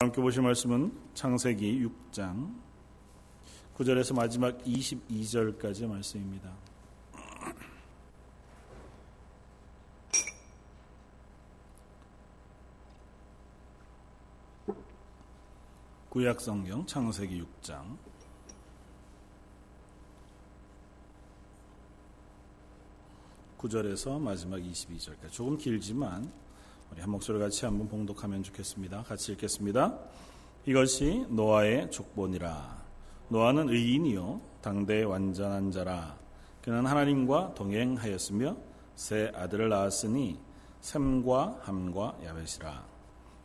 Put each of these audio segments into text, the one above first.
함께 보실 말씀은 창세기 6장 9절에서 마지막 22절까지 말씀입니다. 구약 성경 창세기 6장 9절에서 마지막 22절까지 조금 길지만 우리 한 목소리 같이 한번 봉독하면 좋겠습니다. 같이 읽겠습니다. 이것이 노아의 족본이라. 노아는 의인이요 당대의 완전한 자라. 그는 하나님과 동행하였으며 세 아들을 낳았으니 샘과 함과 야벳이라.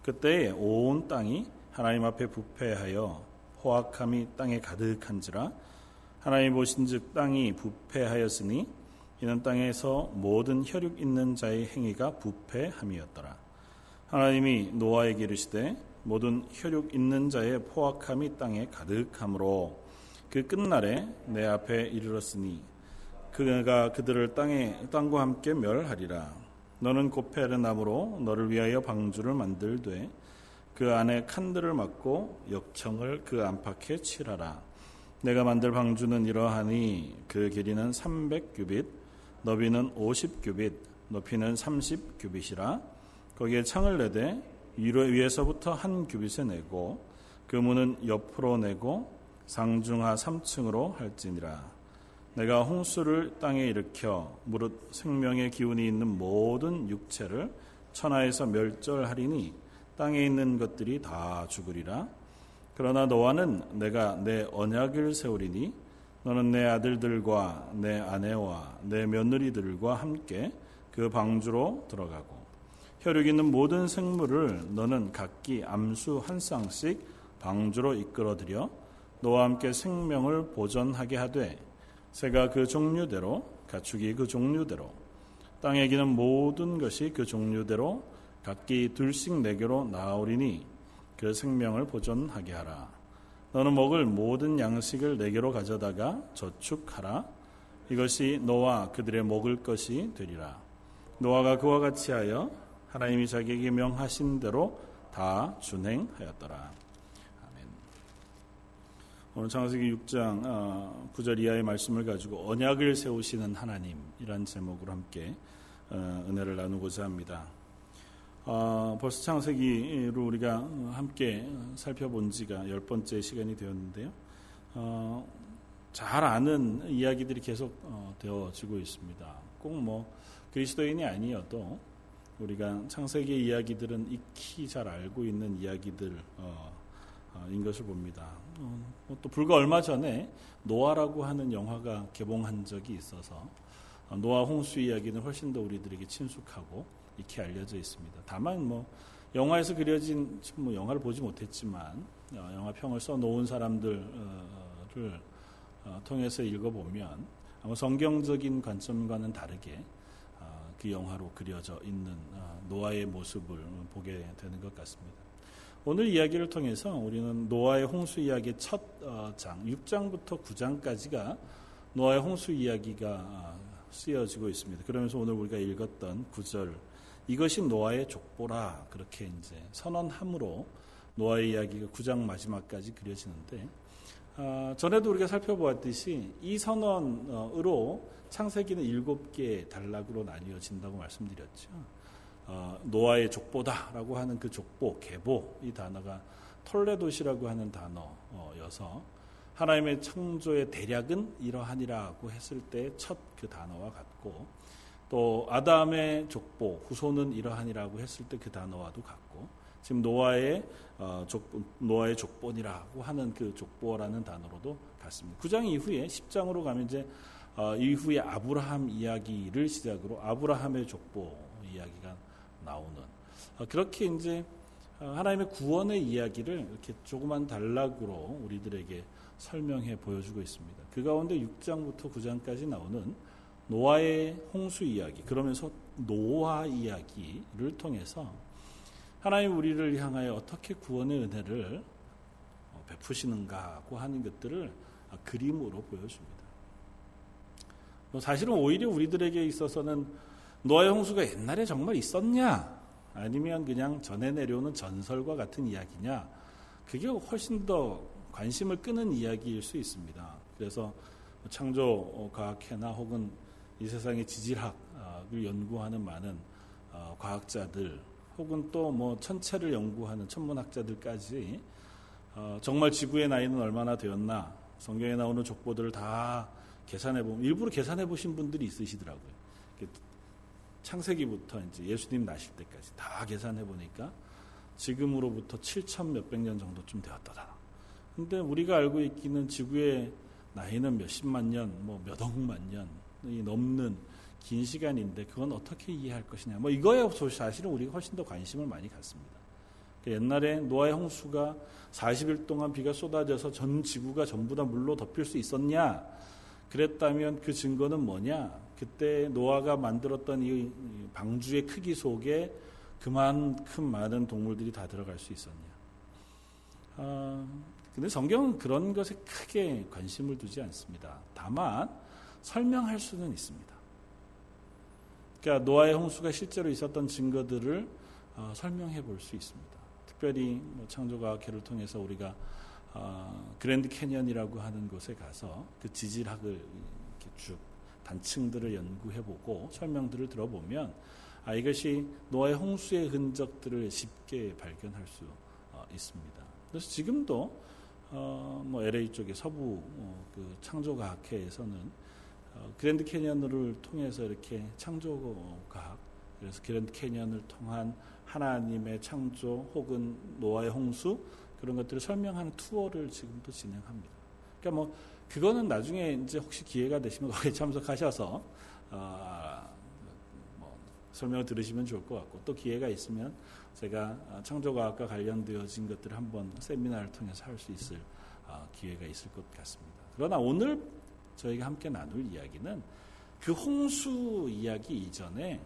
그때에 온 땅이 하나님 앞에 부패하여 포악함이 땅에 가득한지라 하나님 보신즉 땅이 부패하였으니 이는 땅에서 모든 혈육 있는 자의 행위가 부패함이었더라. 하나님이 노아에게 이르시되 모든 혈육 있는 자의 포악함이 땅에 가득함으로 그 끝날에 내 앞에 이르렀으니 그가 그들을 땅에 땅과 함께 멸하리라. 너는 고페르 나무로 너를 위하여 방주를 만들되 그 안에 칸들을 막고 역청을 그 안팎에 칠하라. 내가 만들 방주는 이러하니 그 길이는 300규빗 너비는 50규빗, 높이는 30규빗이라 거기에 창을 내되 위에서부터 한 규빗에 내고 그 문은 옆으로 내고 상중하 3층으로 할지니라. 내가 홍수를 땅에 일으켜 무릇 생명의 기운이 있는 모든 육체를 천하에서 멸절하리니 땅에 있는 것들이 다 죽으리라. 그러나 너와는 내가 내 언약을 세우리니 너는 내 아들들과 내 아내와 내 며느리들과 함께 그 방주로 들어가고 혈육 있는 모든 생물을 너는 각기 암수 한 쌍씩 방주로 이끌어들여 너와 함께 생명을 보존하게 하되 새가 그 종류대로 가축이 그 종류대로 땅에 기는 모든 것이 그 종류대로 각기 둘씩 내게로 나오리니 그 생명을 보존하게 하라. 너는 먹을 모든 양식을 내게로 가져다가 저축하라. 이것이 너와 그들의 먹을 것이 되리라. 노아가 그와 같이 하여 하나님이 자기에게 명하신 대로 다 준행하였더라. 아멘. 오늘 창세기 6장 9절 어, 이하의 말씀을 가지고 언약을 세우시는 하나님이란 제목으로 함께 어, 은혜를 나누고자 합니다. 어, 벌써 창세기로 우리가 함께 살펴본 지가 열 번째 시간이 되었는데요. 어, 잘 아는 이야기들이 계속 어, 되어지고 있습니다. 꼭 뭐 그리스도인이 아니어도 우리가 창세기 이야기들은 익히 잘 알고 있는 이야기들인 어, 어, 것을 봅니다. 어, 뭐또 불과 얼마 전에 노아라고 하는 영화가 개봉한 적이 있어서 노아 홍수 이야기는 훨씬 더 우리들에게 친숙하고 익히 알려져 있습니다. 다만 뭐 영화에서 그려진 뭐 영화를 보지 못했지만 어, 영화 평을 써 놓은 사람들을 어, 통해서 읽어보면 아마 성경적인 관점과는 다르게 어, 그 영화로 그려져 있는 노아의 모습을 보게 되는 것 같습니다. 오늘 이야기를 통해서 우리는 노아의 홍수 이야기의 첫 장, 6장부터 9장까지가 노아의 홍수 이야기가 쓰여지고 있습니다. 그러면서 오늘 우리가 읽었던 9절 이것이 노아의 족보라 그렇게 이제 선언함으로 노아의 이야기가 구장 마지막까지 그려지는데 어, 전에도 우리가 살펴보았듯이 이 선언으로 창세기는 일곱 개의 단락으로 나뉘어진다고 말씀드렸죠. 어, 노아의 족보다라고 하는 그 족보, 계보 이 단어가 톨레도시라고 하는 단어여서 하나님의 창조의 대략은 이러하니라고 했을 때 첫 그 단어와 같고 또 아담의 족보 후손은 이러하니라고 했을 때 그 단어와도 같고 지금 노아의 어, 족, 노아의 족본이라고 하는 그 족보라는 단어로도 같습니다. 9장 이후에 10장으로 가면 이제 어, 이후에 아브라함 이야기를 시작으로 아브라함의 족보 이야기가 나오는 어, 그렇게 이제 어, 하나님의 구원의 이야기를 이렇게 조그만 단락으로 우리들에게 설명해 보여주고 있습니다. 그 가운데 6장부터 9장까지 나오는 노아의 홍수 이야기, 그러면서 노아 이야기를 통해서 하나님 우리를 향하여 어떻게 구원의 은혜를 어, 베푸시는가 고 하는 것들을 그림으로 보여줍니다. 뭐 사실은 오히려 우리들에게 있어서는 노아의 홍수가 옛날에 정말 있었냐? 아니면 그냥 전해 내려오는 전설과 같은 이야기냐? 그게 훨씬 더 관심을 끄는 이야기일 수 있습니다. 그래서 창조 과학회나 혹은 이 세상의 지질학을 연구하는 많은 어, 과학자들 혹은 또 뭐 천체를 연구하는 천문학자들까지 어, 정말 지구의 나이는 얼마나 되었나 성경에 나오는 족보들을 다 계산해 보면 일부러 계산해 보신 분들이 있으시더라고요. 창세기부터 이제 예수님 나실 때까지 다 계산해 보니까 지금으로부터 7천 몇백 년 정도쯤 되었다. 근데 우리가 알고 있기는 지구의 나이는 몇십만 년, 뭐 몇억만 년이 넘는 긴 시간인데 그건 어떻게 이해할 것이냐. 뭐 이거에 사실은 우리가 훨씬 더 관심을 많이 갖습니다. 그러니까 옛날에 노아의 홍수가 40일 동안 비가 쏟아져서 전 지구가 전부 다 물로 덮일 수 있었냐? 그랬다면 그 증거는 뭐냐? 그때 노아가 만들었던 이 방주의 크기 속에 그만큼 많은 동물들이 다 들어갈 수 있었냐? 아, 근데 성경은 그런 것에 크게 관심을 두지 않습니다. 다만 설명할 수는 있습니다. 그러니까 노아의 홍수가 실제로 있었던 증거들을 어, 설명해 볼 수 있습니다. 특별히 뭐 창조과학회를 통해서 우리가 어, 그랜드 캐년이라고 하는 곳에 가서 그 지질학을 쭉 단층들을 연구해보고 설명들을 들어보면 아, 이것이 노아의 홍수의 흔적들을 쉽게 발견할 수 어, 있습니다. 그래서 지금도 어, 뭐 LA 쪽의 서부 어, 그 창조과학회에서는 어, 그랜드 캐년을 통해서 이렇게 창조과학 그래서 그랜드 캐년을 통한 하나님의 창조 혹은 노아의 홍수 그런 것들을 설명하는 투어를 지금도 진행합니다. 그러니까 뭐 그거는 나중에 이제 혹시 기회가 되시면 거기에 참석하셔서 어, 뭐 설명을 들으시면 좋을 것 같고 또 기회가 있으면 제가 창조과학과 관련되어진 것들을 한번 세미나를 통해서 할 수 있을 어, 기회가 있을 것 같습니다. 그러나 오늘 저희가 함께 나눌 이야기는 그 홍수 이야기 이전에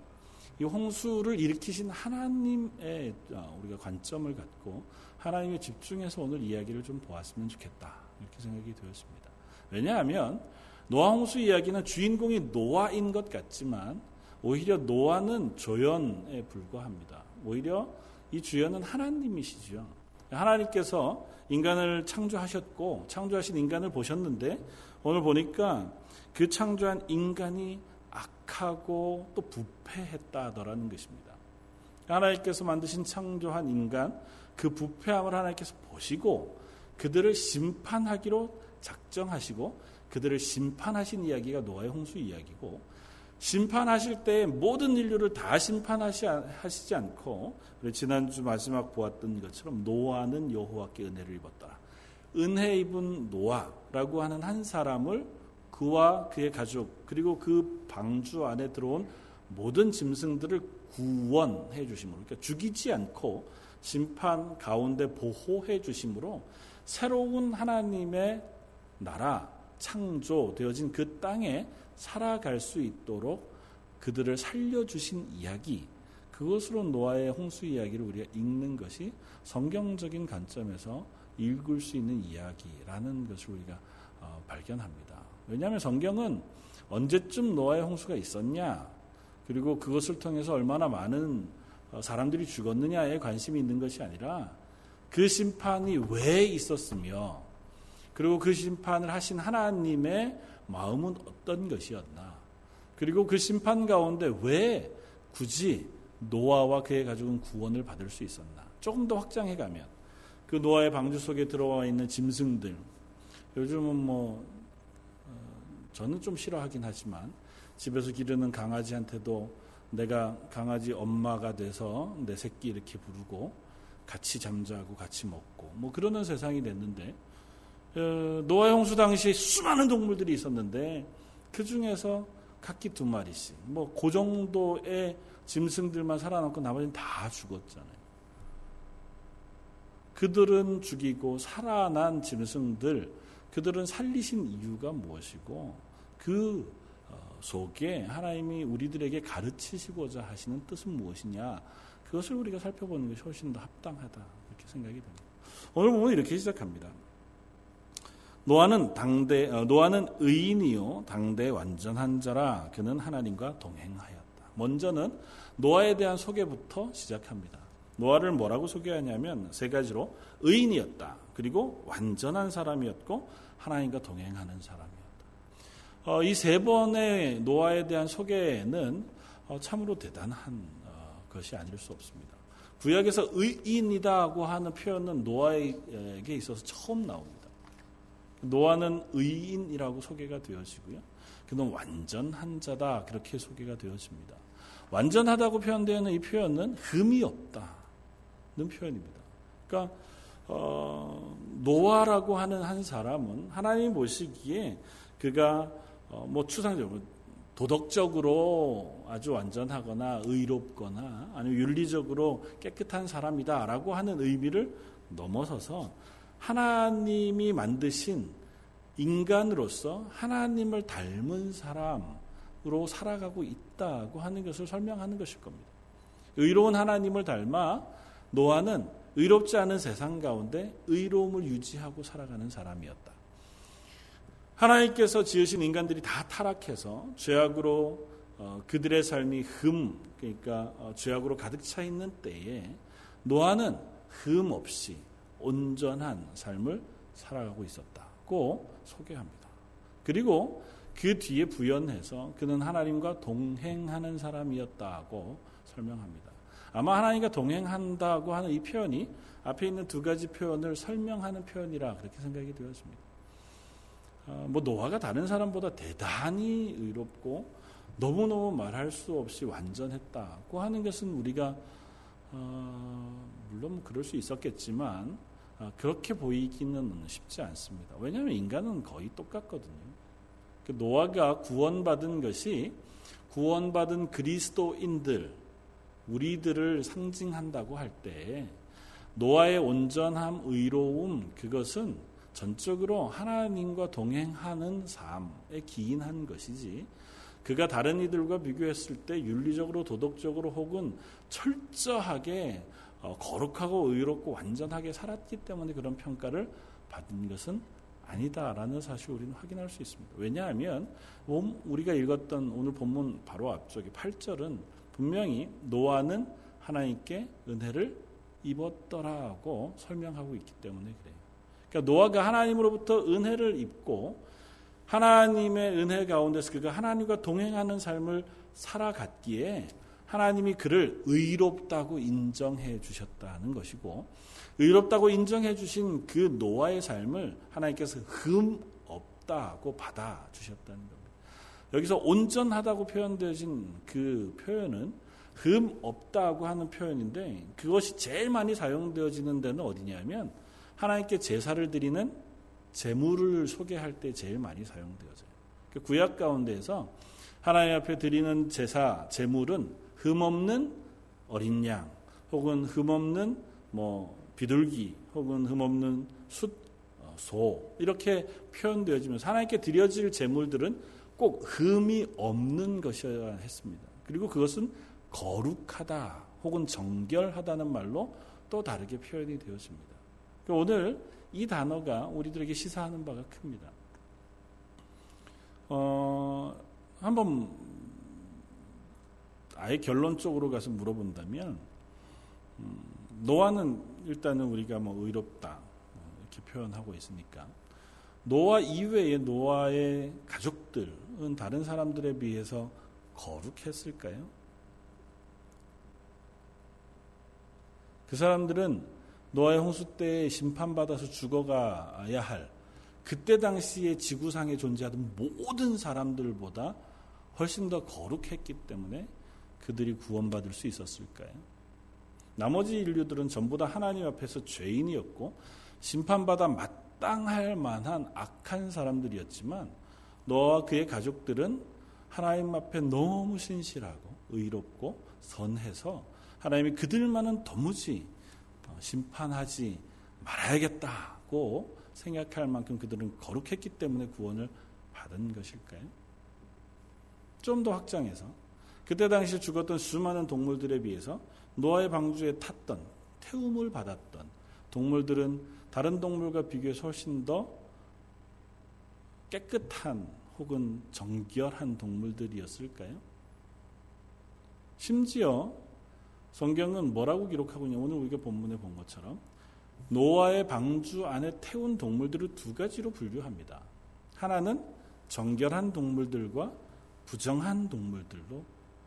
이 홍수를 일으키신 하나님의 어, 우리가 관점을 갖고 하나님에 집중해서 오늘 이야기를 좀 보았으면 좋겠다 이렇게 생각이 되었습니다. 왜냐하면 노아 홍수 이야기는 주인공이 노아인 것 같지만 오히려 노아는 조연에 불과합니다. 오히려 이 주연은 하나님이시죠. 하나님께서 인간을 창조하셨고 창조하신 인간을 보셨는데 오늘 보니까 그 창조한 인간이 악하고 또 부패했다더라는 것입니다. 하나님께서 만드신 창조한 인간 그 부패함을 하나님께서 보시고 그들을 심판하기로 작정하시고 그들을 심판하신 이야기가 노아의 홍수 이야기고 심판하실 때 모든 인류를 다 심판하시지 않고 지난주 마지막 보았던 것처럼 노아는 여호와께 은혜를 입었다. 은혜 입은 노아라고 하는 한 사람을 그와 그의 가족 그리고 그 방주 안에 들어온 모든 짐승들을 구원해 주심으로 그러니까 죽이지 않고 심판 가운데 보호해 주심으로 새로운 하나님의 나라 창조되어진 그 땅에 살아갈 수 있도록 그들을 살려 주신 이야기, 그것으로 노아의 홍수 이야기를 우리가 읽는 것이 성경적인 관점에서 읽을 수 있는 이야기라는 것을 우리가 어, 발견합니다. 왜냐하면 성경은 언제쯤 노아의 홍수가 있었냐, 그리고 그것을 통해서 얼마나 많은 어, 사람들이 죽었느냐에 관심이 있는 것이 아니라 그 심판이 왜 있었으며 그리고 그 심판을 하신 하나님의 마음은 어떤 것이었나? 그리고 그 심판 가운데 왜 굳이 노아와 그의 가족은 구원을 받을 수 있었나? 조금 더 확장해 가면 그 노아의 방주 속에 들어와 있는 짐승들 요즘은 뭐 어, 저는 좀 싫어하긴 하지만 집에서 기르는 강아지한테도 내가 강아지 엄마가 돼서 내 새끼 이렇게 부르고 같이 잠자고 같이 먹고 뭐 그러는 세상이 됐는데 어, 노아 홍수 당시에 수많은 동물들이 있었는데 그 중에서 각기 두 마리씩 뭐 그 정도의 짐승들만 살아남고 나머지는 다 죽었잖아요. 그들은 죽이고 살아난 짐승들 그들은 살리신 이유가 무엇이고 그 어, 속에 하나님이 우리들에게 가르치시고자 하시는 뜻은 무엇이냐 그것을 우리가 살펴보는 것이 훨씬 더 합당하다 이렇게 생각이 됩니다. 오늘 보면 이렇게 시작합니다. 노아는 당대 어, 노아는 의인이요 당대 완전한 자라 그는 하나님과 동행하였다. 먼저는 노아에 대한 소개부터 시작합니다. 노아를 뭐라고 소개하냐면 세 가지로 의인이었다. 그리고 완전한 사람이었고 하나님과 동행하는 사람이었다. 어, 이세 번의 노아에 대한 소개는 어, 참으로 대단한 어, 것이 아닐 수 없습니다. 구약에서 의인이다고 하는 표현은 노아에게 있어서 처음 나옵니다. 노아는 의인이라고 소개가 되어지고요. 그는 완전한 자다 그렇게 소개가 되어집니다. 완전하다고 표현되는 이 표현은 흠이 없다는 표현입니다. 그러니까 어, 노아라고 하는 한 사람은 하나님 보시기에 그가 어, 뭐 추상적으로 도덕적으로 아주 완전하거나 의롭거나 아니면 윤리적으로 깨끗한 사람이다라고 하는 의미를 넘어서서 하나님이 만드신 인간으로서 하나님을 닮은 사람으로 살아가고 있다고 하는 것을 설명하는 것일 겁니다. 의로운 하나님을 닮아 노아는 의롭지 않은 세상 가운데 의로움을 유지하고 살아가는 사람이었다. 하나님께서 지으신 인간들이 다 타락해서 죄악으로 어, 그들의 삶이 흠 그러니까 어, 죄악으로 가득 차 있는 때에 노아는 흠 없이 온전한 삶을 살아가고 있었다고 소개합니다. 그리고 그 뒤에 부연해서 그는 하나님과 동행하는 사람이었다고 설명합니다. 아마 하나님과 동행한다고 하는 이 표현이 앞에 있는 두 가지 표현을 설명하는 표현이라 그렇게 생각이 되었습니다. 어, 뭐 노아가 다른 사람보다 대단히 의롭고 너무너무 말할 수 없이 완전했다고 하는 것은 우리가 어, 물론 그럴 수 있었겠지만 어, 그렇게 보이기는 쉽지 않습니다. 왜냐하면 인간은 거의 똑같거든요. 그 노아가 구원받은 것이 구원받은 그리스도인들 우리들을 상징한다고 할 때 노아의 온전함, 의로움 그것은 전적으로 하나님과 동행하는 삶에 기인한 것이지 그가 다른 이들과 비교했을 때 윤리적으로 도덕적으로 혹은 철저하게 어, 거룩하고 의롭고 완전하게 살았기 때문에 그런 평가를 받은 것은 아니다라는 사실을 우리는 확인할 수 있습니다. 왜냐하면 우리가 읽었던 오늘 본문 바로 앞쪽에 8절은 분명히 노아는 하나님께 은혜를 입었더라고 설명하고 있기 때문에 그래요. 그러니까 노아가 하나님으로부터 은혜를 입고 하나님의 은혜 가운데서 그가 하나님과 동행하는 삶을 살아갔기에 하나님이 그를 의롭다고 인정해 주셨다는 것이고 의롭다고 인정해 주신 그 노아의 삶을 하나님께서 흠 없다고 받아 주셨다는 겁니다. 여기서 온전하다고 표현되어진 그 표현은 흠 없다고 하는 표현인데 그것이 제일 많이 사용되어지는 데는 어디냐면 하나님께 제사를 드리는 제물을 소개할 때 제일 많이 사용되어져요. 그 구약 가운데에서 하나님 앞에 드리는 제사 제물은 흠 없는 어린 양 혹은 흠 없는 뭐 비둘기 혹은 흠 없는 숫소 어, 이렇게 표현되어지면서 하나님께 드려질 제물들은 꼭 흠이 없는 것이어야 했습니다. 그리고 그것은 거룩하다 혹은 정결하다는 말로 또 다르게 표현이 되었습니다. 그 오늘 이 단어가 우리들에게 시사하는 바가 큽니다. 어, 한번 아예 결론적으로 가서 물어본다면 음, 노아는 일단은 우리가 뭐 의롭다 이렇게 표현하고 있으니까 노아 이외의 노아의 가족들 은 다른 사람들에 비해서 거룩했을까요? 그 사람들은 노아의 홍수 때 심판받아서 죽어가야 할 그때 당시에 지구상에 존재하던 모든 사람들보다 훨씬 더 거룩했기 때문에 그들이 구원받을 수 있었을까요? 나머지 인류들은 전부 다 하나님 앞에서 죄인이었고 심판받아 마땅할 만한 악한 사람들이었지만 너와 그의 가족들은 하나님 앞에 너무 신실하고 의롭고 선해서 하나님이 그들만은 도무지 심판하지 말아야겠다고 생각할 만큼 그들은 거룩했기 때문에 구원을 받은 것일까요? 좀 더 확장해서 그때 당시 죽었던 수많은 동물들에 비해서 노아의 방주에 탔던 태움을 받았던 동물들은 다른 동물과 비교해서 훨씬 더 깨끗한 혹은 정결한 동물들이었을까요? 심지어 성경은 뭐라고 기록하고 있냐? 오늘 우리가 본문에 본 것처럼 노아의 방주 안에 태운 동물들을 두 가지로 분류합니다. 하나는 정결한 동물들과 부정한 동물들로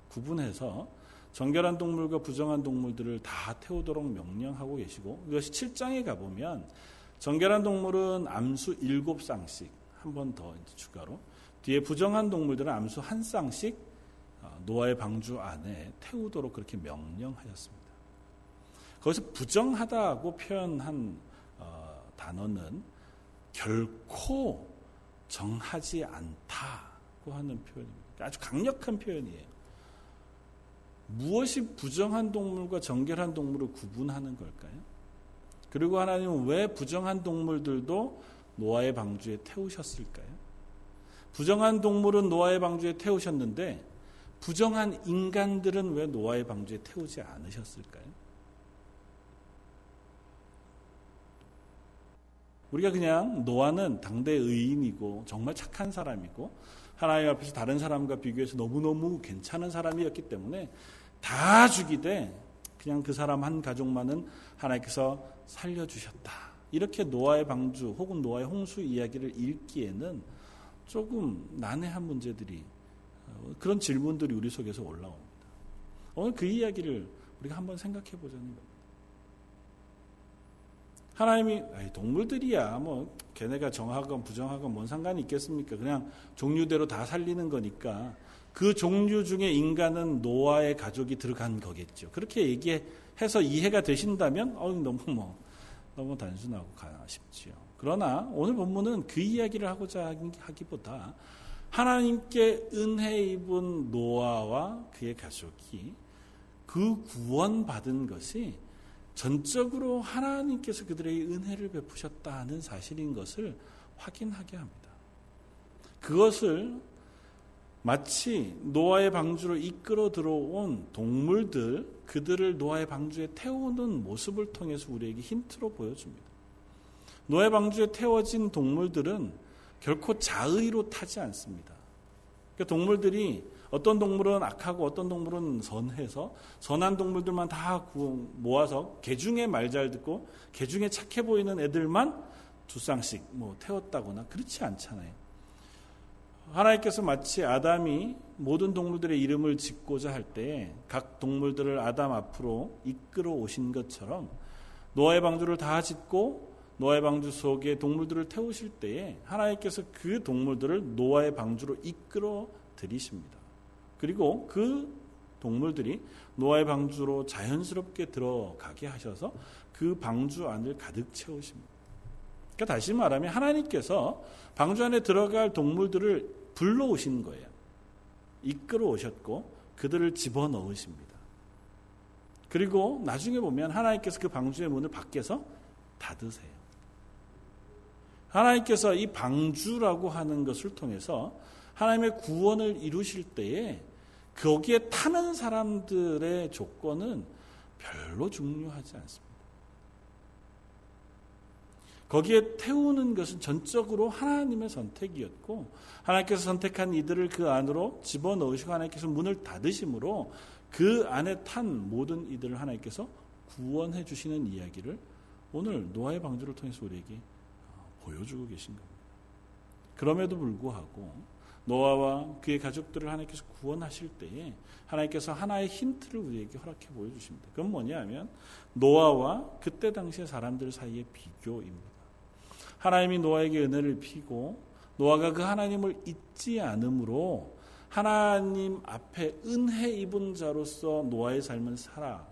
구분해서 정결한 동물과 부정한 동물들을 다 태우도록 명령하고 계시고 이것이 7장에 가보면 정결한 동물은 암수 7쌍씩 한 번 더 추가로 뒤에 부정한 동물들은 암수 한 쌍씩 어, 노아의 방주 안에 태우도록 그렇게 명령하였습니다. 거기서 부정하다고 표현한 어, 단어는 결코 정하지 않다고 하는 표현입니다. 아주 강력한 표현이에요. 무엇이 부정한 동물과 정결한 동물을 구분하는 걸까요? 그리고 하나님은 왜 부정한 동물들도 노아의 방주에 태우셨을까요? 부정한 동물은 노아의 방주에 태우셨는데 부정한 인간들은 왜 노아의 방주에 태우지 않으셨을까요? 우리가 그냥 노아는 당대 의인이고 정말 착한 사람이고 하나님 앞에서 다른 사람과 비교해서 너무너무 괜찮은 사람이었기 때문에 다 죽이되 그냥 그 사람 한 가족만은 하나님께서 살려주셨다. 이렇게 노아의 방주 혹은 노아의 홍수 이야기를 읽기에는 조금 난해한 문제들이 어, 그런 질문들이 우리 속에서 올라옵니다. 오늘 그 이야기를 우리가 한번 생각해 보자는 겁니다. 하나님이 동물들이야 뭐 걔네가 정하건 부정하건 뭔 상관이 있겠습니까? 그냥 종류대로 다 살리는 거니까 그 종류 중에 인간은 노아의 가족이 들어간 거겠죠. 그렇게 얘기해서 이해가 되신다면 어 너무 뭐 너무 단순하고 싶지요. 그러나 오늘 본문은 그 이야기를 하고자 하기보다 하나님께 은혜 입은 노아와 그의 가족이 그 구원받은 것이 전적으로 하나님께서 그들에게 은혜를 베푸셨다는 사실인 것을 확인하게 합니다. 그것을 마치 노아의 방주로 이끌어 들어온 동물들, 그들을 노아의 방주에 태우는 모습을 통해서 우리에게 힌트로 보여줍니다. 노아의 방주에 태워진 동물들은 결코 자의로 타지 않습니다. 그러니까 동물들이 어떤 동물은 악하고 어떤 동물은 선해서 선한 동물들만 다 모아서 개 중에 말 잘 듣고 개 중에 착해 보이는 애들만 두 쌍씩 뭐 태웠다거나 그렇지 않잖아요. 하나님께서 마치 아담이 모든 동물들의 이름을 짓고자 할 때 각 동물들을 아담 앞으로 이끌어 오신 것처럼 노아의 방주를 다 짓고 노아의 방주 속에 동물들을 태우실 때에 하나님께서 그 동물들을 노아의 방주로 이끌어 들이십니다. 그리고 그 동물들이 노아의 방주로 자연스럽게 들어가게 하셔서 그 방주 안을 가득 채우십니다. 그러니까 다시 말하면 하나님께서 방주 안에 들어갈 동물들을 불러오신 거예요. 이끌어 오셨고 그들을 집어 넣으십니다. 그리고 나중에 보면 하나님께서 그 방주의 문을 밖에서 닫으세요. 하나님께서 이 방주라고 하는 것을 통해서 하나님의 구원을 이루실 때에 거기에 타는 사람들의 조건은 별로 중요하지 않습니다. 거기에 태우는 것은 전적으로 하나님의 선택이었고 하나님께서 선택한 이들을 그 안으로 집어넣으시고 하나님께서 문을 닫으심으로 그 안에 탄 모든 이들을 하나님께서 구원해 주시는 이야기를 오늘 노아의 방주를 통해서 우리에게 어, 보여주고 계신 겁니다. 그럼에도 불구하고 노아와 그의 가족들을 하나님께서 구원하실 때에 하나님께서 하나의 힌트를 우리에게 허락해 보여주십니다. 그건 뭐냐면 노아와 그때 당시의 사람들 사이의 비교입니다. 하나님이 노아에게 은혜를 피고 노아가 그 하나님을 잊지 않으므로 하나님 앞에 은혜 입은 자로서 노아의 삶은 살아가집니다.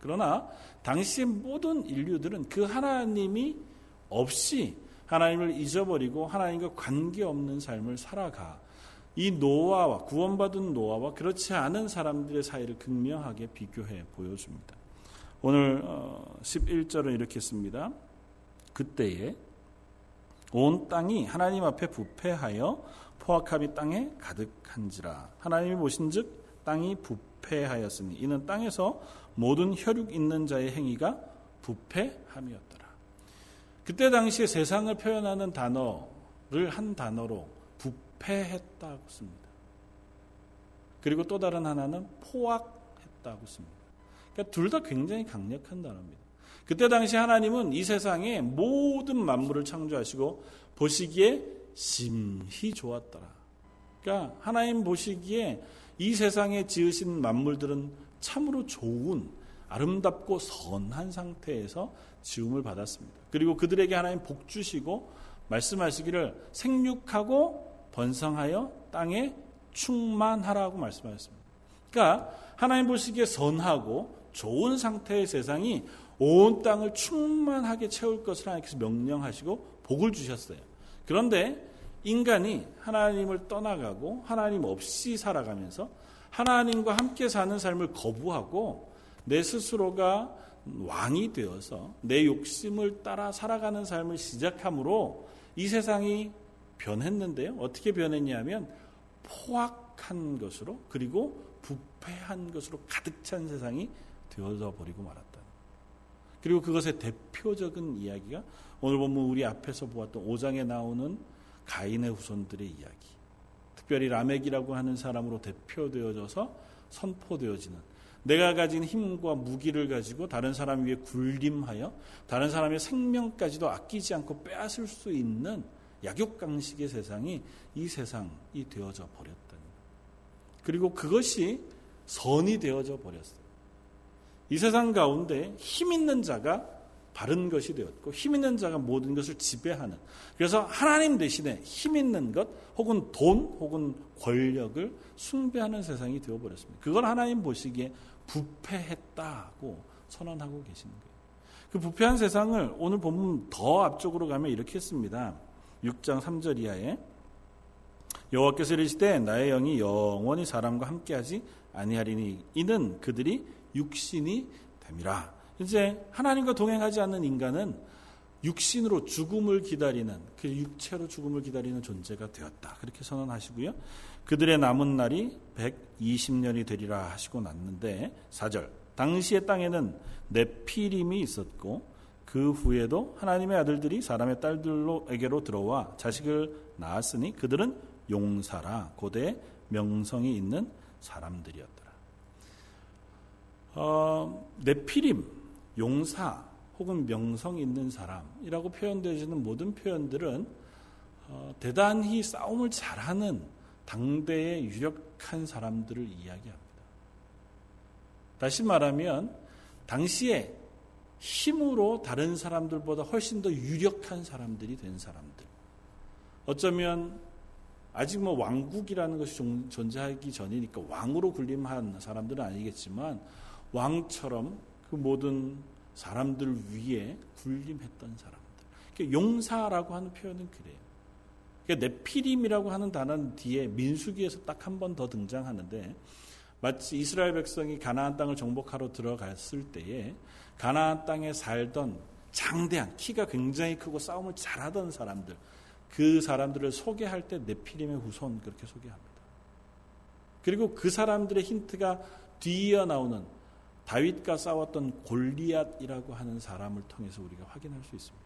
그러나 당시 모든 인류들은 그 하나님이 없이 하나님을 잊어버리고 하나님과 관계없는 삶을 살아가 이 노아와 구원받은 노아와 그렇지 않은 사람들의 사이를 극명하게 비교해 보여줍니다. 오늘 11절은 어, 이렇게 씁니다. 그때에 온 땅이 하나님 앞에 부패하여 포악함이 땅에 가득한지라 하나님이 보신즉 땅이 부패하였으니 이는 땅에서 모든 혈육 있는 자의 행위가 부패함이었다. 그때 당시에 세상을 표현하는 단어를 한 단어로 부패했다고 씁니다. 그리고 또 다른 하나는 포악했다고 했다고 씁니다. 그러니까 둘 다 굉장히 강력한 단어입니다. 그때 당시 하나님은 이 세상에 모든 만물을 창조하시고 보시기에 심히 좋았더라. 그러니까 하나님 보시기에 이 세상에 지으신 만물들은 참으로 좋은 아름답고 선한 상태에서 지음을 받았습니다. 그리고 그들에게 하나님 복 주시고 말씀하시기를 생육하고 번성하여 땅에 충만하라고 말씀하셨습니다. 그러니까 하나님 보시기에 선하고 좋은 상태의 세상이 온 땅을 충만하게 채울 것을 하나님께서 명령하시고 복을 주셨어요. 그런데 인간이 하나님을 떠나가고 하나님 없이 살아가면서 하나님과 함께 사는 삶을 거부하고 내 스스로가 왕이 되어서 내 욕심을 따라 살아가는 삶을 시작함으로 이 세상이 변했는데요. 어떻게 변했냐면 포악한 것으로 그리고 부패한 것으로 가득 찬 세상이 되어져 버리고 말았다. 그리고 그것의 대표적인 이야기가 오늘 보면 우리 앞에서 보았던 5장에 나오는 가인의 후손들의 이야기. 특별히 라멕이라고 하는 사람으로 대표되어져서 선포되어지는 내가 가진 힘과 무기를 가지고 다른 사람 위에 군림하여 다른 사람의 생명까지도 아끼지 않고 빼앗을 수 있는 약육강식의 세상이 이 세상이 되어져 버렸다는 그리고 그것이 선이 되어져 버렸어요. 이 세상 가운데 힘 있는 자가 바른 것이 되었고 힘 있는 자가 모든 것을 지배하는 그래서 하나님 대신에 힘 있는 것 혹은 돈 혹은 권력을 숭배하는 세상이 되어 버렸습니다. 그걸 하나님 보시기에 부패했다고 선언하고 계시는 거예요. 그 부패한 세상을 오늘 보면 더 앞쪽으로 가면 이렇게 했습니다. 6장 3절 이하에 여호와께서 이르시되 나의 영이 영원히 사람과 함께하지 아니하리니 이는 그들이 육신이 됨이라. 이제 하나님과 동행하지 않는 인간은 육신으로 죽음을 기다리는 그 육체로 죽음을 기다리는 존재가 되었다. 그렇게 선언하시고요. 그들의 남은 날이 120년이 되리라 하시고 났는데 4절 당시의 땅에는 네피림이 있었고 그 후에도 하나님의 아들들이 사람의 딸들로에게로 들어와 자식을 낳았으니 그들은 용사라 고대 명성이 있는 사람들이었더라. 어, 네피림 용사 혹은 명성 있는 사람이라고 표현되어지는 모든 표현들은 어, 대단히 싸움을 잘하는 당대의 유력한 사람들을 이야기합니다. 다시 말하면 당시에 힘으로 다른 사람들보다 훨씬 더 유력한 사람들이 된 사람들. 어쩌면 아직 뭐 왕국이라는 것이 존재하기 전이니까 왕으로 군림한 사람들은 아니겠지만 왕처럼 그 모든 사람들 위에 군림했던 사람들. 그러니까 용사라고 하는 표현은 그래요. 그러니까 네피림이라고 하는 단어는 뒤에 민수기에서 딱 한 번 더 등장하는데 마치 이스라엘 백성이 가나안 땅을 정복하러 들어갔을 때에 가나안 땅에 살던 장대한 키가 굉장히 크고 싸움을 잘하던 사람들 그 사람들을 소개할 때 네피림의 후손 그렇게 소개합니다. 그리고 그 사람들의 힌트가 뒤이어 나오는 다윗과 싸웠던 골리앗이라고 하는 사람을 통해서 우리가 확인할 수 있습니다.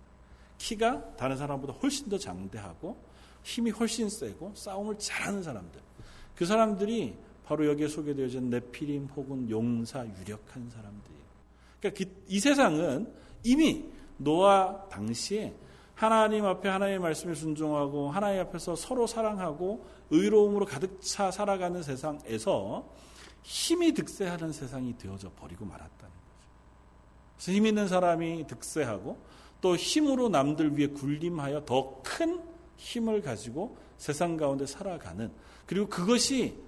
키가 다른 사람보다 훨씬 더 장대하고 힘이 훨씬 세고 싸움을 잘하는 사람들. 그 사람들이 바로 여기에 소개되어진 네피림 혹은 용사 유력한 사람들이에요. 그러니까 그, 이 세상은 이미 노아 당시에 하나님 앞에 하나님의 말씀에 순종하고 하나님 앞에서 서로 사랑하고 의로움으로 가득 차 살아가는 세상에서 힘이 득세하는 세상이 되어져 버리고 말았다는 거죠. 그래서 힘 있는 사람이 득세하고 또 힘으로 남들 위해 군림하여 더 큰 힘을 가지고 세상 가운데 살아가는 그리고 그것이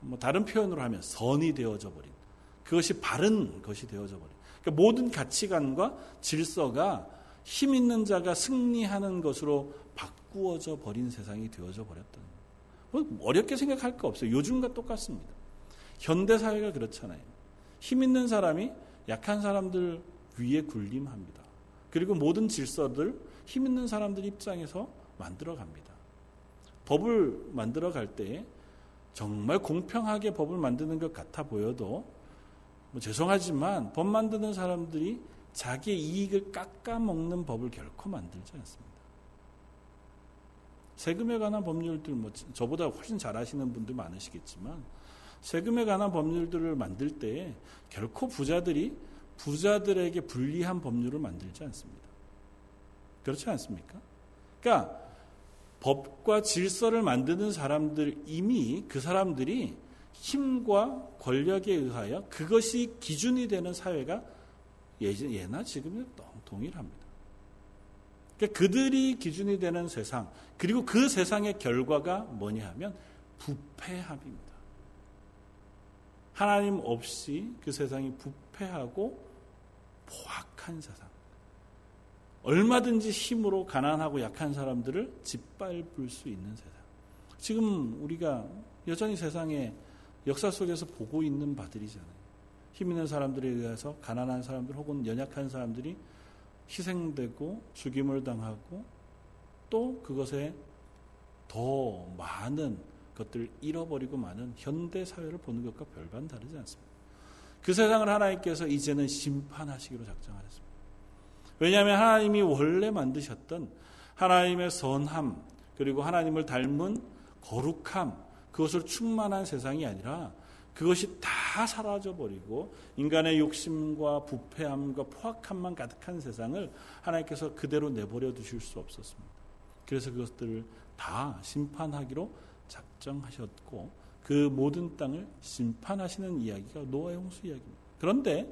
뭐 다른 표현으로 하면 선이 되어져 버린 그것이 바른 것이 되어져 버린 그러니까 모든 가치관과 질서가 힘 있는 자가 승리하는 것으로 바꾸어져 버린 세상이 되어져 버렸다는 거예요. 뭐 어렵게 생각할 거 없어요. 요즘과 똑같습니다. 현대 사회가 그렇잖아요. 힘 있는 사람이 약한 사람들 위에 군림합니다. 그리고 모든 질서들 힘 있는 사람들 입장에서 만들어 갑니다. 법을 만들어 갈 때 정말 공평하게 법을 만드는 것 같아 보여도 뭐 죄송하지만 법 만드는 사람들이 자기의 이익을 깎아먹는 법을 결코 만들지 않습니다. 세금에 관한 법률들 뭐 저보다 훨씬 잘 아시는 분들 많으시겠지만 세금에 관한 법률들을 만들 때 결코 부자들이 부자들에게 불리한 법률을 만들지 않습니다. 그렇지 않습니까? 그러니까 법과 질서를 만드는 사람들 이미 그 사람들이 힘과 권력에 의하여 그것이 기준이 되는 사회가 예나 지금이 동일합니다. 그러니까 그들이 기준이 되는 세상 그리고 그 세상의 결과가 뭐냐 하면 부패함입니다. 하나님 없이 그 세상이 부패하고 포악한 세상. 얼마든지 힘으로 가난하고 약한 사람들을 짓밟을 수 있는 세상. 지금 우리가 여전히 세상에 역사 속에서 보고 있는 바들이잖아요. 힘 있는 사람들에 의해서 가난한 사람들 혹은 연약한 사람들이 희생되고 죽임을 당하고 또 그것에 더 많은 것들을 잃어버리고 많은 현대 사회를 보는 것과 별반 다르지 않습니다. 그 세상을 하나님께서 이제는 심판하시기로 작정하셨습니다. 왜냐하면 하나님이 원래 만드셨던 하나님의 선함 그리고 하나님을 닮은 거룩함 그것을 충만한 세상이 아니라 그것이 다 사라져 버리고 인간의 욕심과 부패함과 포악함만 가득한 세상을 하나님께서 그대로 내버려 두실 수 없었습니다. 그래서 그것들을 다 심판하기로 작정하셨고 그 모든 땅을 심판하시는 이야기가 노아의 홍수 이야기입니다. 그런데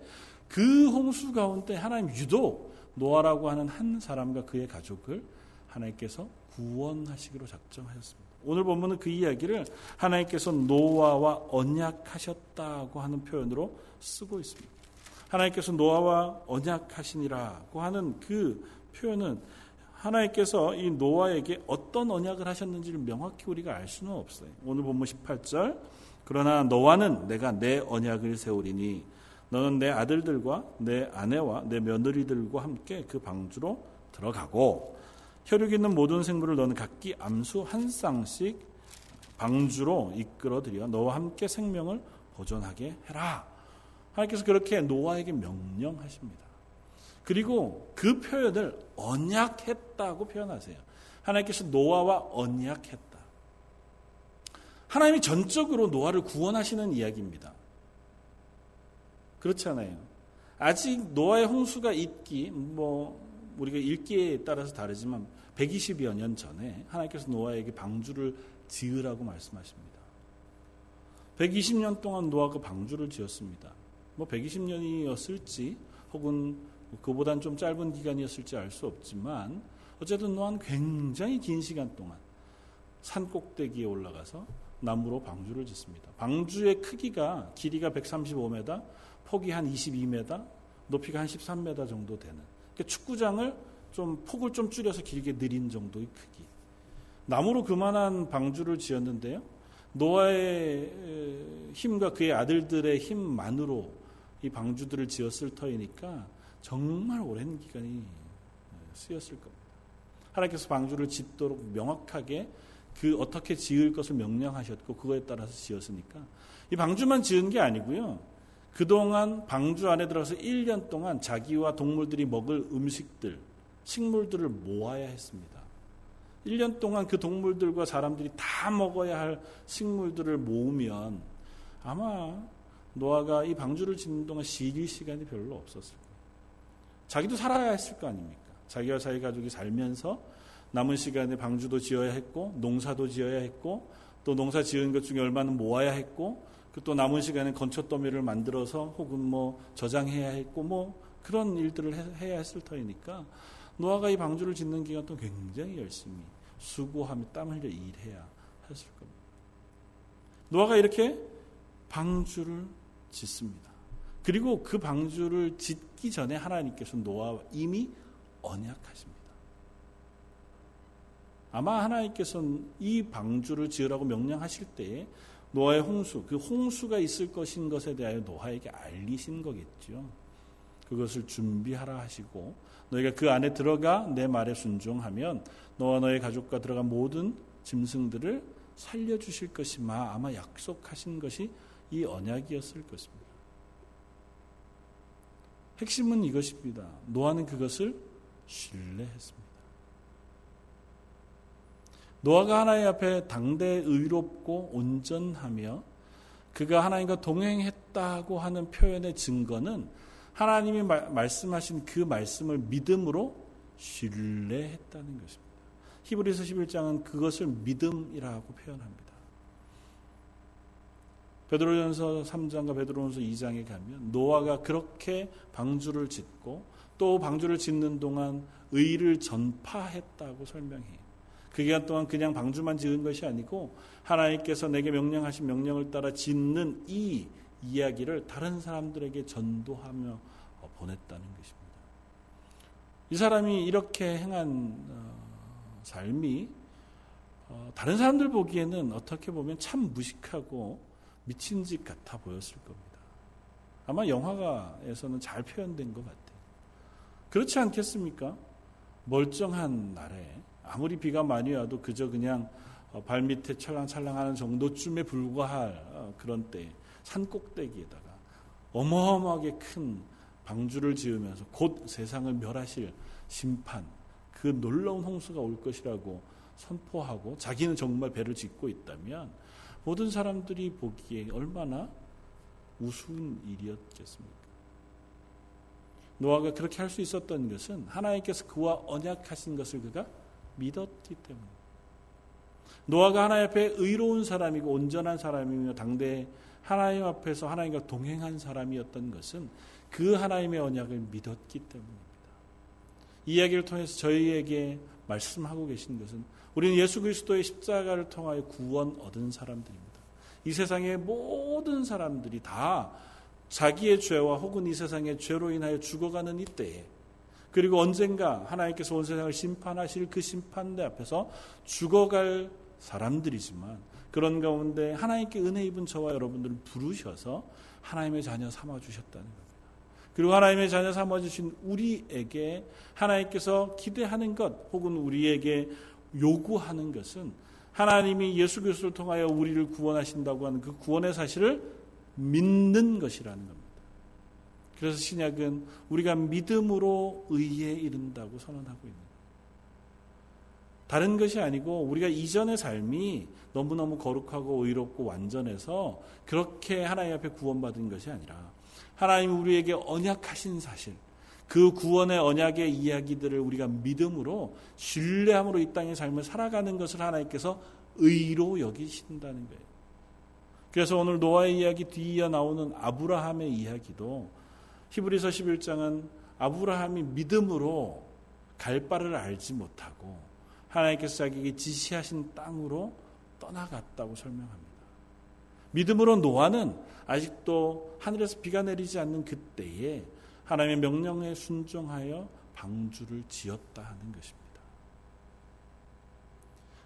그 홍수 가운데 하나님 유독 노아라고 하는 한 사람과 그의 가족을 하나님께서 구원하시기로 작정하셨습니다. 오늘 본문은 그 이야기를 하나님께서 노아와 언약하셨다고 하는 표현으로 쓰고 있습니다. 하나님께서 노아와 언약하시니라고 하는 그 표현은 하나님께서 이 노아에게 어떤 언약을 하셨는지를 명확히 우리가 알 수는 없어요. 오늘 본문 18절 그러나 노아는 내가 내 언약을 세우리니 너는 내 아들들과 내 아내와 내 며느리들과 함께 그 방주로 들어가고 혈육 있는 모든 생물을 너는 각기 암수 한 쌍씩 방주로 이끌어들여 너와 함께 생명을 보존하게 해라. 하나님께서 그렇게 노아에게 명령하십니다. 그리고 그 표현을 언약했다고 표현하세요. 하나님께서 노아와 언약했다. 하나님이 전적으로 노아를 구원하시는 이야기입니다. 그렇잖아요. 아직 노아의 홍수가 있기, 뭐, 우리가 읽기에 따라서 다르지만 120여 년 전에 하나님께서 노아에게 방주를 지으라고 말씀하십니다. 120년 동안 노아가 방주를 지었습니다. 뭐 120년이었을지 혹은 그보단 좀 짧은 기간이었을지 알 수 없지만 어쨌든 노아는 굉장히 긴 시간 동안 산 꼭대기에 올라가서 나무로 방주를 짓습니다. 방주의 크기가 길이가 135m, 폭이 한 22m, 높이가 한 13m 정도 되는 그러니까 축구장을 좀 폭을 좀 줄여서 길게 느린 정도의 크기. 나무로 그만한 방주를 지었는데요. 노아의 힘과 그의 아들들의 힘만으로 이 방주들을 지었을 터이니까 정말 오랜 기간이 쓰였을 겁니다. 하나님께서 방주를 짓도록 명확하게 그 어떻게 지을 것을 명령하셨고 그거에 따라서 지었으니까 이 방주만 지은 게 아니고요. 그동안 방주 안에 들어서 1년 동안 자기와 동물들이 먹을 음식들, 식물들을 모아야 했습니다. 1년 동안 그 동물들과 사람들이 다 먹어야 할 식물들을 모으면 아마 노아가 이 방주를 짓는 동안 쉴 시간이 별로 없었을 거예요. 자기도 살아야 했을 거 아닙니까? 자기와 자기 가족이 살면서 남은 시간에 방주도 지어야 했고 농사도 지어야 했고 또 농사 지은 것 중에 얼마는 모아야 했고 그또 남은 시간에 건초 더미를 만들어서 혹은 뭐 저장해야 했고 뭐 그런 일들을 해야 했을 터이니까 노아가 이 방주를 짓는 기간 동 굉장히 열심히 수고하며 땀 흘려 일해야 했을 겁니다. 노아가 이렇게 방주를 짓습니다. 그리고 그 방주를 짓기 전에 하나님께서 노아와 이미 언약하십니다. 아마 하나님께서는 이 방주를 지으라고 명령하실 때에 노아의 홍수, 그 홍수가 있을 것인 것에 대하여 노아에게 알리신 거겠죠. 그것을 준비하라 하시고 너희가 그 안에 들어가 내 말에 순종하면 너와 너의 가족과 들어간 모든 짐승들을 살려주실 것이마 아마 약속하신 것이 이 언약이었을 것입니다. 핵심은 이것입니다. 노아는 그것을 신뢰했습니다. 노아가 하나님 앞에 당대 의롭고 온전하며 그가 하나님과 동행했다고 하는 표현의 증거는 하나님이 말씀하신 그 말씀을 믿음으로 신뢰했다는 것입니다. 히브리서 11장은 그것을 믿음이라고 표현합니다. 베드로전서 3장과 베드로전서 2장에 가면 노아가 그렇게 방주를 짓고 또 방주를 짓는 동안 의를 전파했다고 설명해요. 그 기간 동안 그냥 방주만 지은 것이 아니고 하나님께서 내게 명령하신 명령을 따라 짓는 이 이야기를 다른 사람들에게 전도하며 보냈다는 것입니다. 이 사람이 이렇게 행한 어, 삶이 어, 다른 사람들 보기에는 어떻게 보면 참 무식하고 미친 짓 같아 보였을 겁니다. 아마 영화가에서는 잘 표현된 것 같아요. 그렇지 않겠습니까? 멀쩡한 날에 아무리 비가 많이 와도 그저 그냥 어, 발밑에 찰랑찰랑하는 정도쯤에 불과할 그런 때 산꼭대기에다가 어마어마하게 큰 방주를 지으면서 곧 세상을 멸하실 심판, 그 놀라운 홍수가 올 것이라고 선포하고 자기는 정말 배를 짓고 있다면 모든 사람들이 보기에 얼마나 우스운 일이었겠습니까? 노아가 그렇게 할 수 있었던 것은 하나님께서 그와 언약하신 것을 그가 믿었기 때문에. 노아가 하나님 앞에 의로운 사람이고 온전한 사람이며 당대 하나님 앞에서 하나님과 동행한 사람이었던 것은 그 하나님의 언약을 믿었기 때문입니다. 이 이야기를 통해서 저희에게 말씀하고 계신 것은 우리는 예수 그리스도의 십자가를 통하여 구원 얻은 사람들입니다. 이 세상의 모든 사람들이 다 자기의 죄와 혹은 이 세상의 죄로 인하여 죽어가는 이때에 그리고 언젠가 하나님께서 온 세상을 심판하실 그 심판대 앞에서 죽어갈 사람들이지만 그런 가운데 하나님께 은혜 입은 저와 여러분들을 부르셔서 하나님의 자녀 삼아 주셨다는 겁니다. 그리고 하나님의 자녀 삼아 주신 우리에게 하나님께서 기대하는 것 혹은 우리에게 요구하는 것은 하나님이 예수 그리스도를 통하여 우리를 구원하신다고 하는 그 구원의 사실을 믿는 것이라는 겁니다. 그래서 신약은 우리가 믿음으로 의에 이른다고 선언하고 있는 다른 것이 아니고 우리가 이전의 삶이 너무너무 거룩하고 의롭고 완전해서 그렇게 하나님 앞에 구원받은 것이 아니라 하나님 우리에게 언약하신 사실, 그 구원의 언약의 이야기들을 우리가 믿음으로 신뢰함으로 이 땅의 삶을 살아가는 것을 하나님께서 의로 여기신다는 거예요. 그래서 오늘 노아의 이야기 뒤이어 나오는 아브라함의 이야기도 히브리서 11장은 아브라함이 믿음으로 갈 바를 알지 못하고 하나님께서 자기에게 지시하신 땅으로 떠나갔다고 설명합니다. 믿음으로 노아는 아직도 하늘에서 비가 내리지 않는 그때에 하나님의 명령에 순종하여 방주를 지었다 하는 것입니다.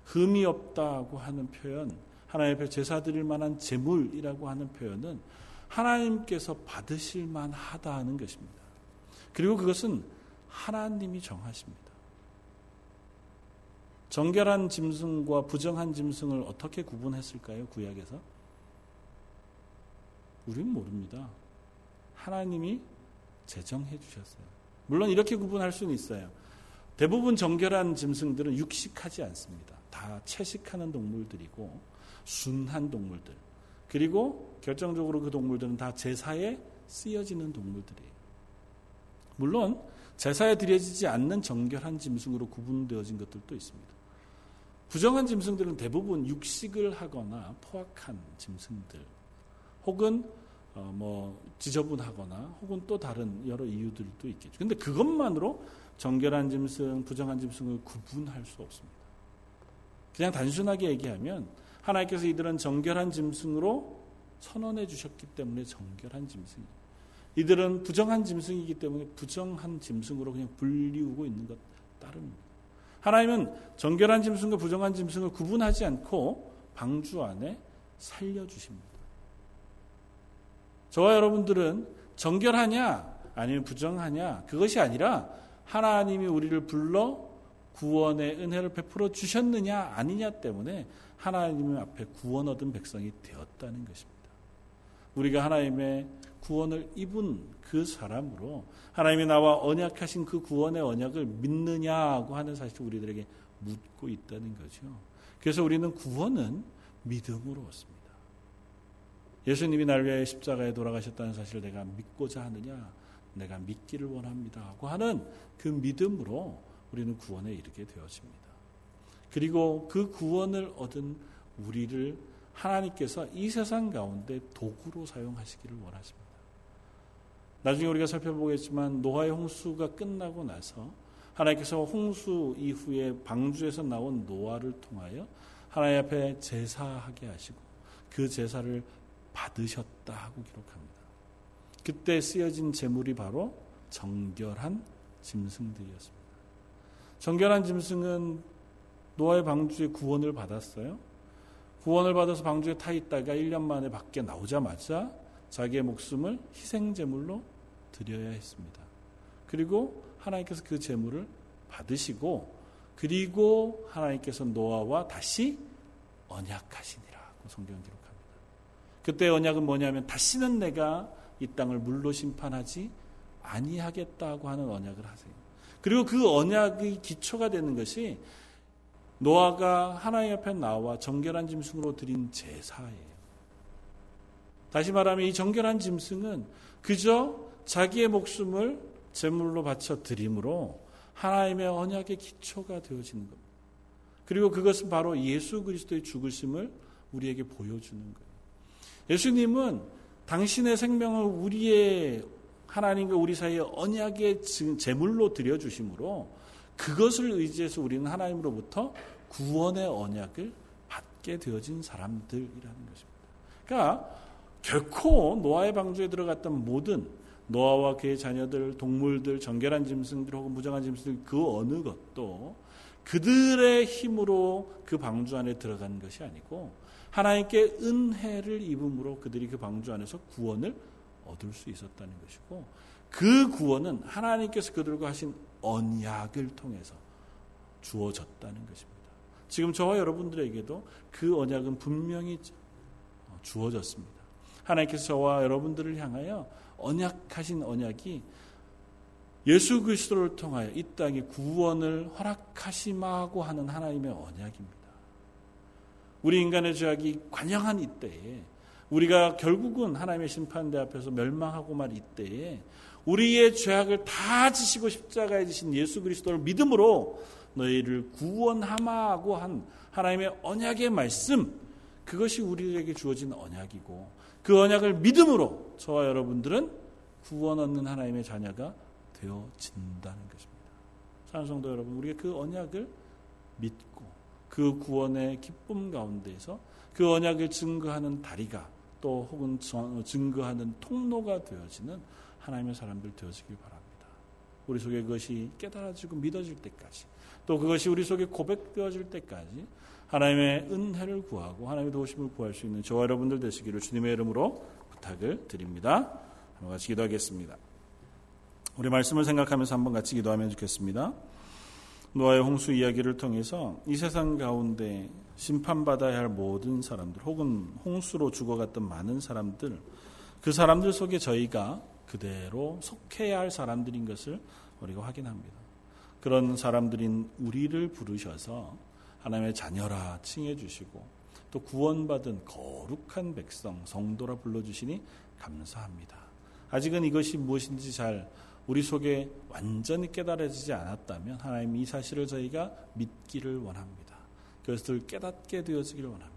흠이 없다고 하는 표현, 하나님 앞에 제사 드릴 만한 제물이라고 하는 표현은 하나님께서 받으실 만하다 하는 것입니다. 그리고 그것은 하나님이 정하십니다. 정결한 짐승과 부정한 짐승을 어떻게 구분했을까요? 구약에서? 우리는 모릅니다. 하나님이 제정해 주셨어요. 물론 이렇게 구분할 수는 있어요. 대부분 정결한 짐승들은 육식하지 않습니다. 다 채식하는 동물들이고 순한 동물들. 그리고 결정적으로 그 동물들은 다 제사에 쓰여지는 동물들이에요. 물론 제사에 드려지지 않는 정결한 짐승으로 구분되어진 것들도 있습니다. 부정한 짐승들은 대부분 육식을 하거나 포악한 짐승들 혹은 어, 뭐 지저분하거나 혹은 또 다른 여러 이유들도 있겠죠. 근데 그것만으로 정결한 짐승, 부정한 짐승을 구분할 수 없습니다. 그냥 단순하게 얘기하면 하나님께서 이들은 정결한 짐승으로 선언해 주셨기 때문에 정결한 짐승이 이들은 부정한 짐승이기 때문에 부정한 짐승으로 그냥 불리우고 있는 것 따릅니다. 하나님은 정결한 짐승과 부정한 짐승을 구분하지 않고 방주 안에 살려주십니다. 저와 여러분들은 정결하냐 아니면 부정하냐 그것이 아니라 하나님이 우리를 불러 구원의 은혜를 베풀어 주셨느냐 아니냐 때문에 하나님 앞에 구원 얻은 백성이 되었다는 것입니다. 우리가 하나님의 구원을 입은 그 사람으로 하나님이 나와 언약하신 그 구원의 언약을 믿느냐고 하는 사실을 우리들에게 묻고 있다는 거죠. 그래서 우리는 구원은 믿음으로 얻습니다. 예수님이 날 위하여 십자가에 돌아가셨다는 사실을 내가 믿고자 하느냐? 내가 믿기를 원합니다. 하고 하는 그 믿음으로 우리는 구원에 이르게 되어집니다. 그리고 그 구원을 얻은 우리를 하나님께서 이 세상 가운데 도구로 사용하시기를 원하십니다. 나중에 우리가 살펴보겠지만 노아의 홍수가 끝나고 나서 하나님께서 홍수 이후에 방주에서 나온 노아를 통하여 하나님 앞에 제사하게 하시고 그 제사를 받으셨다 하고 기록합니다. 그때 쓰여진 제물이 바로 정결한 짐승들이었습니다. 정결한 짐승은 노아의 방주에 구원을 받았어요. 구원을 받아서 방주에 타 있다가 1년 만에 밖에 나오자마자 자기의 목숨을 희생 제물로 드려야 했습니다. 그리고 하나님께서 그 제물을 받으시고 그리고 하나님께서 노아와 다시 언약하시니라고 성경 기록합니다. 그때 언약은 뭐냐면 다시는 내가 이 땅을 물로 심판하지 아니하겠다고 하는 언약을 하세요. 그리고 그 언약의 기초가 되는 것이 노아가 하나님 앞에 나와 정결한 짐승으로 드린 제사예요. 다시 말하면 이 정결한 짐승은 그저 자기의 목숨을 제물로 바쳐 드림으로 하나님의 언약의 기초가 되어지는 겁니다. 그리고 그것은 바로 예수 그리스도의 죽으심을 우리에게 보여주는 거예요. 예수님은 당신의 생명을 우리의 하나님과 우리 사이에 언약의 제물로 드려주심으로 그것을 의지해서 우리는 하나님으로부터 구원의 언약을 받게 되어진 사람들이라는 것입니다. 그러니까 결코 노아의 방주에 들어갔던 모든 노아와 그의 자녀들, 동물들, 정결한 짐승들 혹은 무정한 짐승들 그 어느 것도 그들의 힘으로 그 방주 안에 들어간 것이 아니고 하나님께 은혜를 입음으로 그들이 그 방주 안에서 구원을 얻을 수 있었다는 것이고 그 구원은 하나님께서 그들과 하신 언약을 통해서 주어졌다는 것입니다. 지금 저와 여러분들에게도 그 언약은 분명히 주어졌습니다. 하나님께서 저와 여러분들을 향하여 언약하신 언약이 예수 그리스도를 통하여 이 땅에 구원을 허락하시마고 하는 하나님의 언약입니다. 우리 인간의 죄악이 관영한 이때에 우리가 결국은 하나님의 심판대 앞에서 멸망하고 말 이때에 우리의 죄악을 다 지시고 십자가에 지신 예수 그리스도를 믿음으로 너희를 구원하마고 한 하나님의 언약의 말씀 그것이 우리에게 주어진 언약이고 그 언약을 믿음으로 저와 여러분들은 구원 얻는 하나님의 자녀가 되어진다는 것입니다. 사랑 성도 여러분, 우리가 그 언약을 믿고 그 구원의 기쁨 가운데에서 그 언약을 증거하는 다리가 또 혹은 증거하는 통로가 되어지는 하나님의 사람들 되어지길 바랍니다. 우리 속에 그것이 깨달아지고 믿어질 때까지 또 그것이 우리 속에 고백되어질 때까지 하나님의 은혜를 구하고 하나님의 도우심을 구할 수 있는 저와 여러분들 되시기를 주님의 이름으로 부탁을 드립니다. 한번 같이 기도하겠습니다. 우리 말씀을 생각하면서 한번 같이 기도하면 좋겠습니다. 노아의 홍수 이야기를 통해서 이 세상 가운데 심판받아야 할 모든 사람들 혹은 홍수로 죽어갔던 많은 사람들 그 사람들 속에 저희가 그대로 속해야 할 사람들인 것을 우리가 확인합니다. 그런 사람들인 우리를 부르셔서 하나님의 자녀라 칭해 주시고 또 구원받은 거룩한 백성 성도라 불러 주시니 감사합니다. 아직은 이것이 무엇인지 잘 우리 속에 완전히 깨달아지지 않았다면 하나님 이 사실을 저희가 믿기를 원합니다. 그것을 깨닫게 되어지기를 원합니다.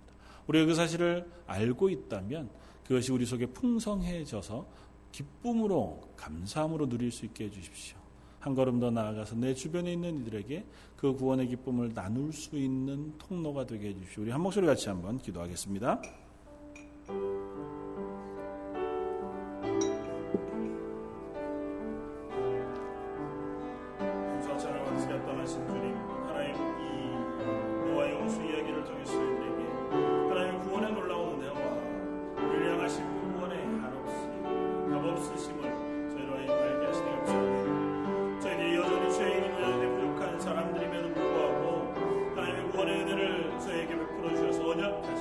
우리가 그 사실을 알고 있다면 그것이 우리 속에 풍성해져서 기쁨으로 감사함으로 누릴 수 있게 해주십시오. 한 걸음 더 나아가서 내 주변에 있는 이들에게 그 구원의 기쁨을 나눌 수 있는 통로가 되게 해주십시오. 우리 한 목소리 같이 한번 기도하겠습니다. 입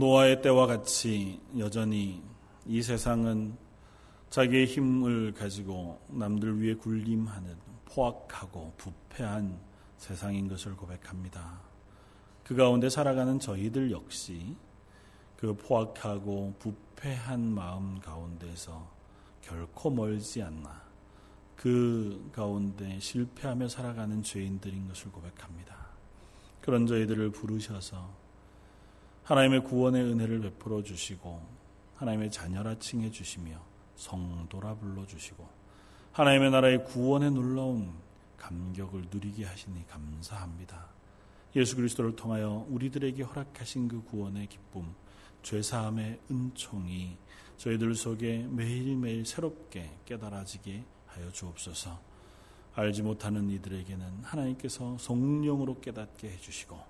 노아의 때와 같이 여전히 이 세상은 자기의 힘을 가지고 남들 위해 군림하는 포악하고 부패한 세상인 것을 고백합니다. 그 가운데 살아가는 저희들 역시 그 포악하고 부패한 마음 가운데서 결코 멀지 않나 그 가운데 실패하며 살아가는 죄인들인 것을 고백합니다. 그런 저희들을 부르셔서 하나님의 구원의 은혜를 베풀어 주시고 하나님의 자녀라 칭해 주시며 성도라 불러 주시고 하나님의 나라의 구원에 놀라운 감격을 누리게 하시니 감사합니다. 예수 그리스도를 통하여 우리들에게 허락하신 그 구원의 기쁨, 죄 사함의 은총이 저희들 속에 매일매일 새롭게 깨달아지게 하여 주옵소서. 알지 못하는 이들에게는 하나님께서 성령으로 깨닫게 해주시고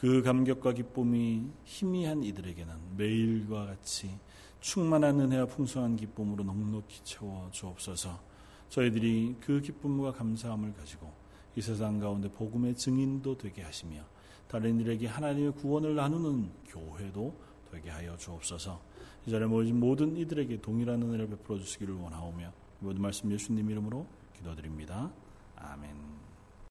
그 감격과 기쁨이 희미한 이들에게는 매일과 같이 충만한 은혜와 풍성한 기쁨으로 넉넉히 채워 주옵소서. 저희들이 그 기쁨과 감사함을 가지고 이 세상 가운데 복음의 증인도 되게 하시며 다른 이들에게 하나님의 구원을 나누는 교회도 되게 하여 주옵소서. 이 자리에 모인 모든 이들에게 동일한 은혜를 베풀어 주시기를 원하오며 모든 말씀 예수님 이름으로 기도드립니다. 아멘.